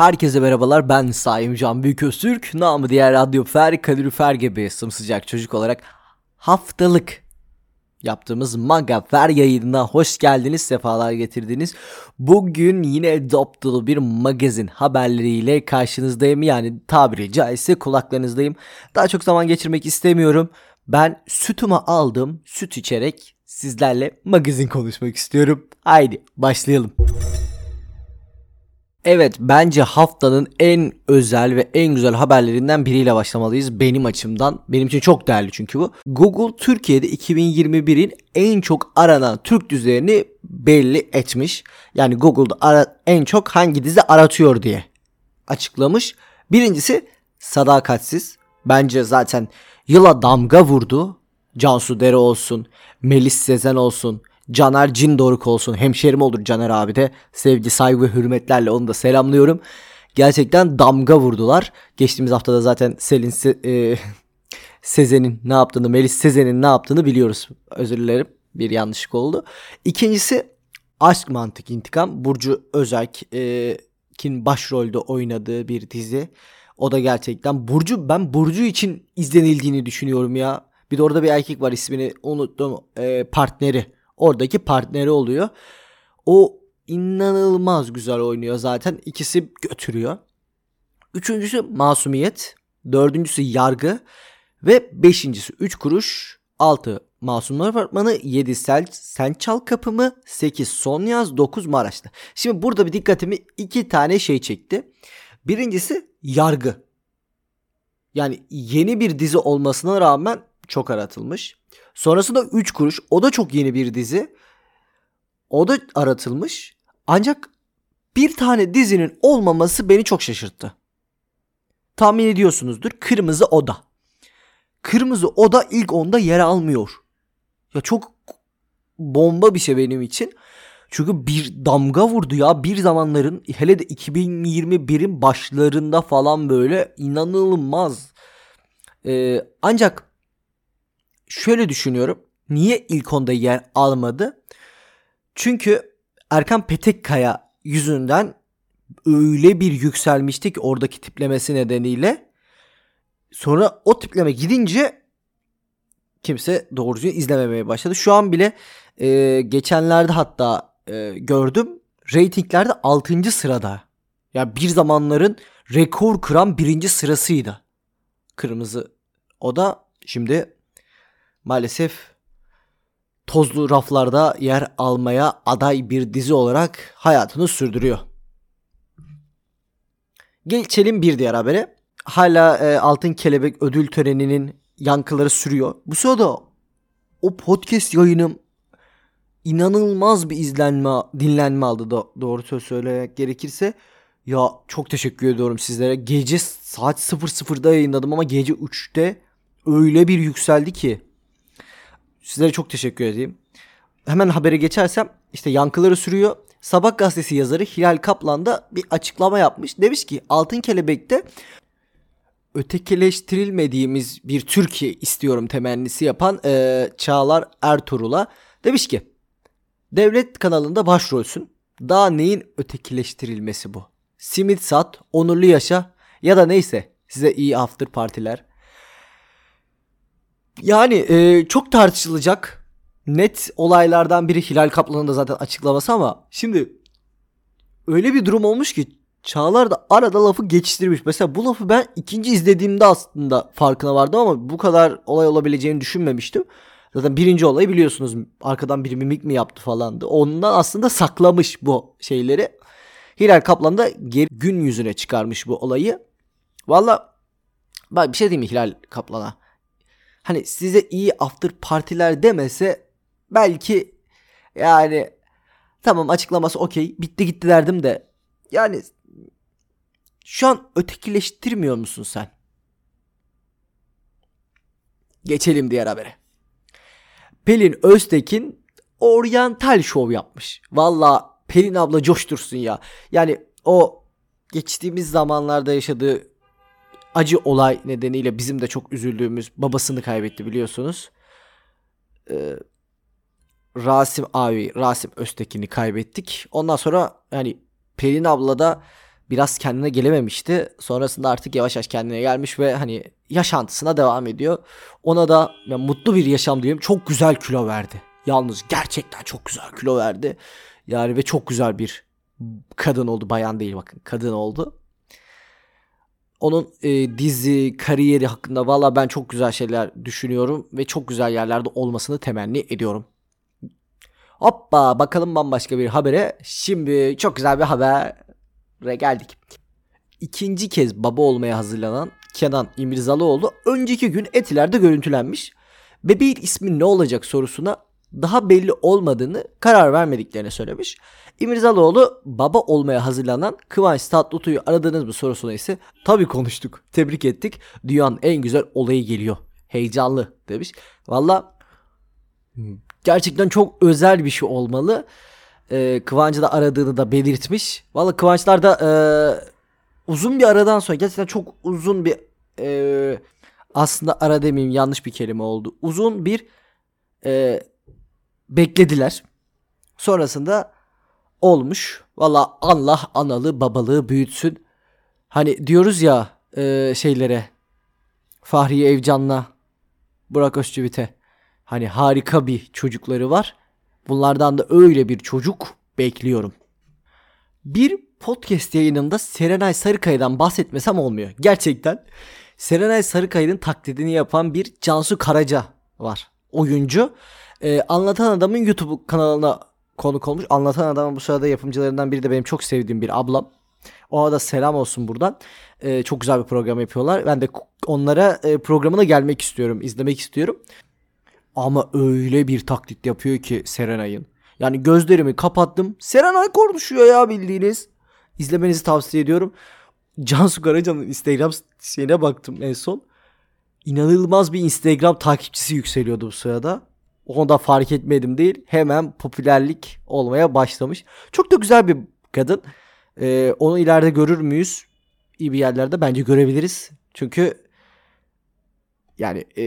Herkese merhabalar ben Saim Can Büyüköztürk. Namı diğer Radyo Fer, Kalorifer gibi sımsıcak çocuk olarak haftalık yaptığımız Manga Fer yayınına hoş geldiniz, sefalar getirdiniz. Bugün yine dop dolu bir magazin haberleriyle karşınızdayım. Yani tabiri caizse kulaklarınızdayım. Daha çok zaman geçirmek istemiyorum. Ben sütümü aldım, süt içerek sizlerle magazin konuşmak istiyorum. Haydi başlayalım. Evet bence haftanın en özel ve en güzel haberlerinden biriyle başlamalıyız benim açımdan. Benim için çok değerli çünkü bu. Google Türkiye'de 2021'in en çok aranan Türk dizilerini belli etmiş. Yani Google'da ara, en çok hangi dizi aratıyor diye açıklamış. Birincisi Sadakatsiz. Bence zaten yıla damga vurdu. Cansu Dere olsun, Melis Sezen olsun, Caner Cindoruk olsun. Hemşerim olur Caner abi de. Sevgi, saygı ve hürmetlerle onu da selamlıyorum. Gerçekten damga vurdular. Geçtiğimiz haftada zaten Selin Se- e, Sezen'in ne yaptığını, Melis Sezen'in ne yaptığını biliyoruz. Özür dilerim. Bir yanlışlık oldu. İkincisi Aşk Mantık İntikam. Burcu Özerk'in başrolde oynadığı bir dizi. O da gerçekten Burcu ben Burcu için izlenildiğini düşünüyorum ya. Bir de orada bir erkek var ismini unuttum. E, partneri. Oradaki partneri oluyor. O inanılmaz güzel oynuyor zaten. İkisi götürüyor. Üçüncüsü masumiyet. Dördüncüsü yargı. Ve beşincisi üç kuruş. Altı Masumlar Apartmanı, 7 Sel, Sen Çal Kapımı, 8 Son Yaz, 9 Maraş'ta. Şimdi burada bir dikkatimi iki tane şey çekti. Birincisi yargı. Yani yeni bir dizi olmasına rağmen çok aratılmış. Sonrasında 3 kuruş. O da çok yeni bir dizi. O da aratılmış. Ancak bir tane dizinin olmaması beni çok şaşırttı. Tahmin ediyorsunuzdur. Kırmızı Oda. Kırmızı Oda ilk onda yer almıyor. Ya çok bomba bir şey benim için. Çünkü bir damga vurdu ya bir zamanların hele de 2021'in başlarında falan böyle inanılmaz. Ee, ancak şöyle düşünüyorum. Niye ilk onda yer almadı? Çünkü Erkan Petekkaya yüzünden öyle bir yükselmişti ki oradaki tiplemesi nedeniyle. Sonra o tipleme gidince kimse doğrucu izlememeye başladı. Şu an bile e, geçenlerde hatta e, gördüm reytinglerde 6. sırada. Ya yani bir zamanların rekor kıran birinci sırasıydı. Kırmızı o da şimdi maalesef tozlu raflarda yer almaya aday bir dizi olarak hayatını sürdürüyor. Geçelim bir diğer habere. Hala e, Altın Kelebek ödül töreninin yankıları sürüyor. Bu sırada o podcast yayınım inanılmaz bir izlenme, dinlenme aldı da doğru söz söylemek gerekirse. Ya çok teşekkür ediyorum sizlere. Gece saat 00'da yayınladım ama gece 3'te öyle bir yükseldi ki. Sizlere çok teşekkür edeyim. Hemen habere geçersem işte yankıları sürüyor. Sabah gazetesi yazarı Hilal Kaplan da bir açıklama yapmış. Demiş ki Altın Kelebek'te ötekileştirilmediğimiz bir Türkiye istiyorum temennisi yapan e, Çağlar Ertuğrul'a demiş ki devlet kanalında başrolsün. Daha neyin ötekileştirilmesi bu? Simit sat, onurlu yaşa ya da neyse size iyi after partiler. Yani e, çok tartışılacak net olaylardan biri Hilal Kaplan'ın da zaten açıklaması ama şimdi öyle bir durum olmuş ki Çağlar da arada lafı geçiştirmiş. Mesela bu lafı ben ikinci izlediğimde aslında farkına vardım ama bu kadar olay olabileceğini düşünmemiştim. Zaten birinci olayı biliyorsunuz arkadan bir mimik mi yaptı falandı. Ondan aslında saklamış bu şeyleri. Hilal Kaplan da geri gün yüzüne çıkarmış bu olayı. Valla bak bir şey diyeyim mi Hilal Kaplan'a? Hani size iyi after partiler demese belki yani tamam açıklaması okey bitti gitti derdim de yani şu an ötekileştirmiyor musun sen? Geçelim diğer habere. Pelin Öztekin oryantal şov yapmış. Valla Pelin abla coştursun ya. Yani o geçtiğimiz zamanlarda yaşadığı acı olay nedeniyle bizim de çok üzüldüğümüz babasını kaybetti biliyorsunuz. Ee, Rasim abi, Rasim Öztekin'i kaybettik. Ondan sonra yani Pelin abla da biraz kendine gelememişti. Sonrasında artık yavaş yavaş kendine gelmiş ve hani yaşantısına devam ediyor. Ona da yani mutlu bir yaşam diyeyim. Çok güzel kilo verdi. Yalnız gerçekten çok güzel kilo verdi. Yani ve çok güzel bir kadın oldu. Bayan değil bakın. Kadın oldu. Onun e, dizi, kariyeri hakkında valla ben çok güzel şeyler düşünüyorum ve çok güzel yerlerde olmasını temenni ediyorum. Hoppa bakalım bambaşka bir habere. Şimdi çok güzel bir habere geldik. İkinci kez baba olmaya hazırlanan Kenan İmirzalıoğlu önceki gün Etiler'de görüntülenmiş. Bebeğin ismi ne olacak sorusuna daha belli olmadığını karar vermediklerini söylemiş. İmirzalıoğlu baba olmaya hazırlanan Kıvanç Tatlıtuğ'u aradınız mı sorusuna ise tabii konuştuk. Tebrik ettik. Dünyanın en güzel olayı geliyor. Heyecanlı demiş. Valla gerçekten çok özel bir şey olmalı. Ee, Kıvanç'ı da aradığını da belirtmiş. Valla Kıvançlar da e, uzun bir aradan sonra gerçekten çok uzun bir e, aslında ara demeyeyim yanlış bir kelime oldu. Uzun bir e, beklediler. Sonrasında olmuş. Valla Allah analı babalığı büyütsün. Hani diyoruz ya e, şeylere Fahriye Evcan'la Burak Özçivit'e hani harika bir çocukları var. Bunlardan da öyle bir çocuk bekliyorum. Bir podcast yayınında Serenay Sarıkaya'dan bahsetmesem olmuyor. Gerçekten Serenay Sarıkaya'nın taklidini yapan bir Cansu Karaca var. Oyuncu. Ee, Anlatan Adam'ın YouTube kanalına konuk olmuş. Anlatan Adam'ın bu sırada yapımcılarından biri de benim çok sevdiğim bir ablam. Ona da selam olsun buradan. Ee, çok güzel bir program yapıyorlar. Ben de onlara e, programına gelmek istiyorum, izlemek istiyorum. Ama öyle bir taklit yapıyor ki Serenay'ın. Yani gözlerimi kapattım. Serenay konuşuyor ya bildiğiniz. İzlemenizi tavsiye ediyorum. Cansu Karaca'nın Instagram şeyine baktım en son. İnanılmaz bir Instagram takipçisi yükseliyordu bu sırada. Onu da fark etmedim değil. Hemen popülerlik olmaya başlamış. Çok da güzel bir kadın. Ee, onu ileride görür müyüz? İyi bir yerlerde bence görebiliriz. Çünkü yani e,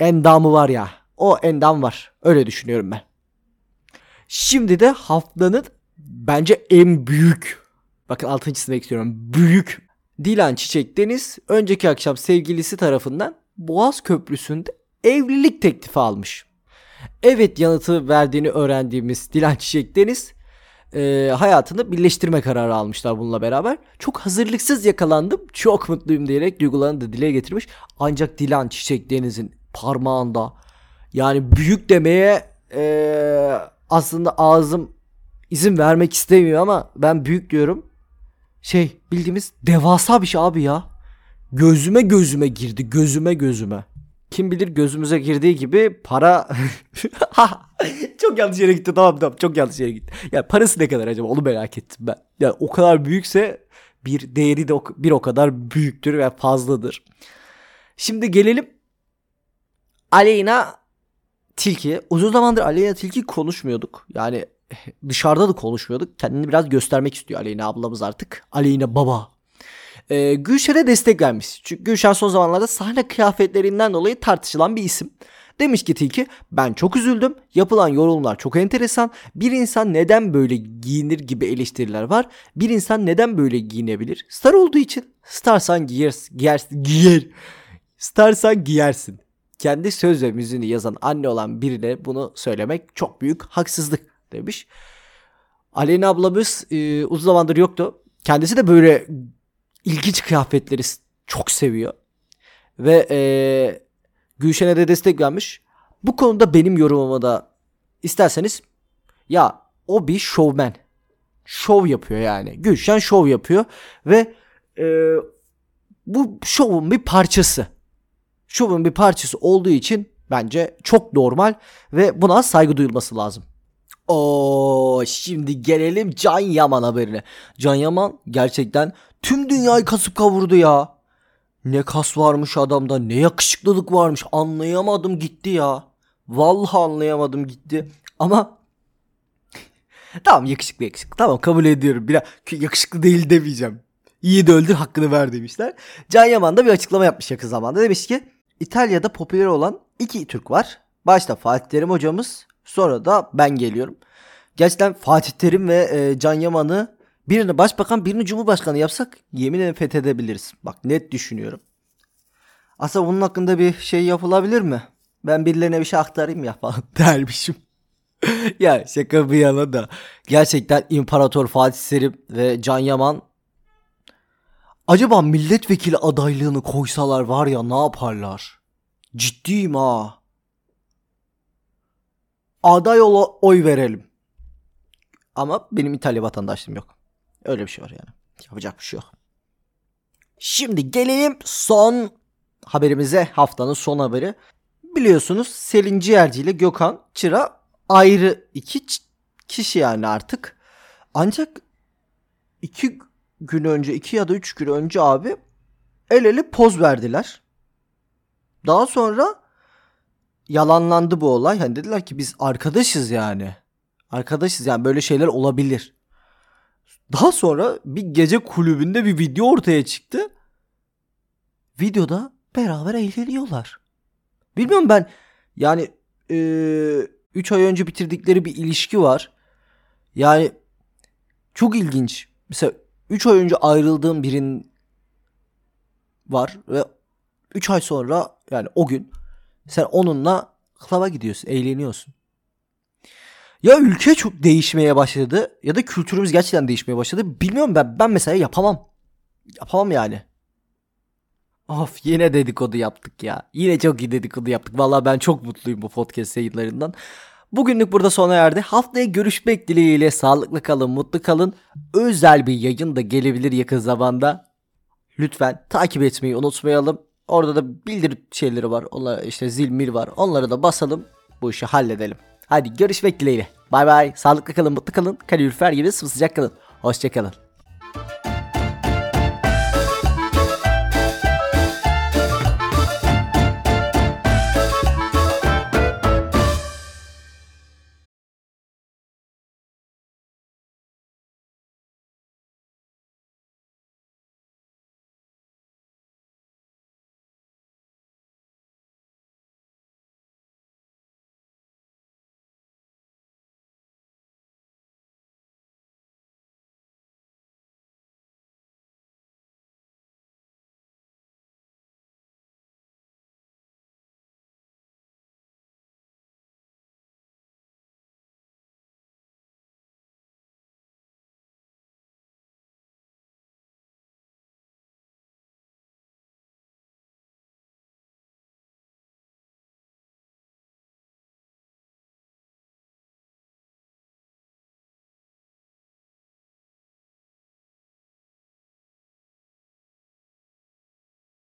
endamı var ya. O endam var. Öyle düşünüyorum ben. Şimdi de haftanın bence en büyük bakın altın çizmek istiyorum. Büyük Dilan Çiçek Deniz önceki akşam sevgilisi tarafından Boğaz Köprüsü'nde evlilik teklifi almış. Evet yanıtı verdiğini öğrendiğimiz Dilan Çiçek Deniz e, hayatını birleştirme kararı almışlar bununla beraber. Çok hazırlıksız yakalandım. Çok mutluyum diyerek duygularını da dile getirmiş. Ancak Dilan Çiçek Deniz'in parmağında yani büyük demeye e, aslında ağzım izin vermek istemiyor ama ben büyük diyorum. Şey bildiğimiz devasa bir şey abi ya. Gözüme gözüme girdi gözüme gözüme. Kim bilir gözümüze girdiği gibi para çok yanlış yere gitti tamam tamam çok yanlış yere gitti. Ya yani parası ne kadar acaba onu merak ettim ben. Yani o kadar büyükse bir değeri de bir o kadar büyüktür ve fazladır. Şimdi gelelim Aleyna Tilki. Uzun zamandır Aleyna Tilki konuşmuyorduk. Yani dışarıda da konuşmuyorduk. Kendini biraz göstermek istiyor Aleyna ablamız artık. Aleyna baba. Ee, Gülşen'e destek vermiş. Çünkü Gülşen son zamanlarda sahne kıyafetlerinden dolayı tartışılan bir isim. Demiş ki Tilki ben çok üzüldüm. Yapılan yorumlar çok enteresan. Bir insan neden böyle giyinir gibi eleştiriler var. Bir insan neden böyle giyinebilir? Star olduğu için starsan giyer, giyer, giyer. Starsan giyersin kendi söz ve müziğini yazan anne olan birine bunu söylemek çok büyük haksızlık demiş. Aleyna ablamız e, uzun zamandır yoktu. Kendisi de böyle ilginç kıyafetleri çok seviyor. Ve e, Gülşen'e de destek vermiş. Bu konuda benim yorumumu da isterseniz ya o bir şovmen. Şov yapıyor yani. Gülşen şov yapıyor ve e, bu şovun bir parçası şovun bir parçası olduğu için bence çok normal ve buna saygı duyulması lazım. O şimdi gelelim Can Yaman haberine. Can Yaman gerçekten tüm dünyayı kasıp kavurdu ya. Ne kas varmış adamda ne yakışıklılık varmış anlayamadım gitti ya. Vallahi anlayamadım gitti. Ama tamam yakışıklı yakışıklı tamam kabul ediyorum. Biraz yakışıklı değil demeyeceğim. İyi de öldür hakkını ver demişler. Can Yaman da bir açıklama yapmış yakın zamanda. Demiş ki İtalya'da popüler olan iki Türk var. Başta Fatih Terim hocamız sonra da ben geliyorum. Gerçekten Fatih Terim ve e, Can Yaman'ı Birini başbakan birini cumhurbaşkanı yapsak yemin ederim fethedebiliriz. Bak net düşünüyorum. Aslında bunun hakkında bir şey yapılabilir mi? Ben birilerine bir şey aktarayım ya falan dermişim. ya şaka bir yana da gerçekten İmparator Fatih Selim ve Can Yaman acaba milletvekili adaylığını koysalar var ya ne yaparlar? Ciddiyim ha. Aday ola oy verelim. Ama benim İtalya vatandaşlığım yok. Öyle bir şey var yani. Yapacak bir şey yok. Şimdi gelelim son haberimize. Haftanın son haberi. Biliyorsunuz Selin Ciğerci ile Gökhan Çıra ayrı iki kişi yani artık. Ancak iki gün önce, iki ya da üç gün önce abi el ele poz verdiler. Daha sonra yalanlandı bu olay. Hani dediler ki biz arkadaşız yani. Arkadaşız yani böyle şeyler olabilir. Daha sonra bir gece kulübünde bir video ortaya çıktı. Videoda beraber eğleniyorlar. Bilmiyorum ben yani 3 ay önce bitirdikleri bir ilişki var. Yani çok ilginç. Mesela 3 ay önce ayrıldığım birinin var ve 3 ay sonra yani o gün sen onunla klaba gidiyorsun, eğleniyorsun. Ya ülke çok değişmeye başladı ya da kültürümüz gerçekten değişmeye başladı. Bilmiyorum ben ben mesela yapamam. Yapamam yani. Of yine dedikodu yaptık ya. Yine çok iyi dedikodu yaptık. Vallahi ben çok mutluyum bu podcast yayınlarından. Bugünlük burada sona erdi. Haftaya görüşmek dileğiyle sağlıklı kalın, mutlu kalın. Özel bir yayın da gelebilir yakın zamanda. Lütfen takip etmeyi unutmayalım. Orada da bildirim şeyleri var. Onlar işte zil mil var. Onları da basalım. Bu işi halledelim. Hadi görüşmek dileğiyle. Bay bay. Sağlıklı kalın, mutlu kalın. Kalorifer gibi sımsıcak kalın. Hoşçakalın.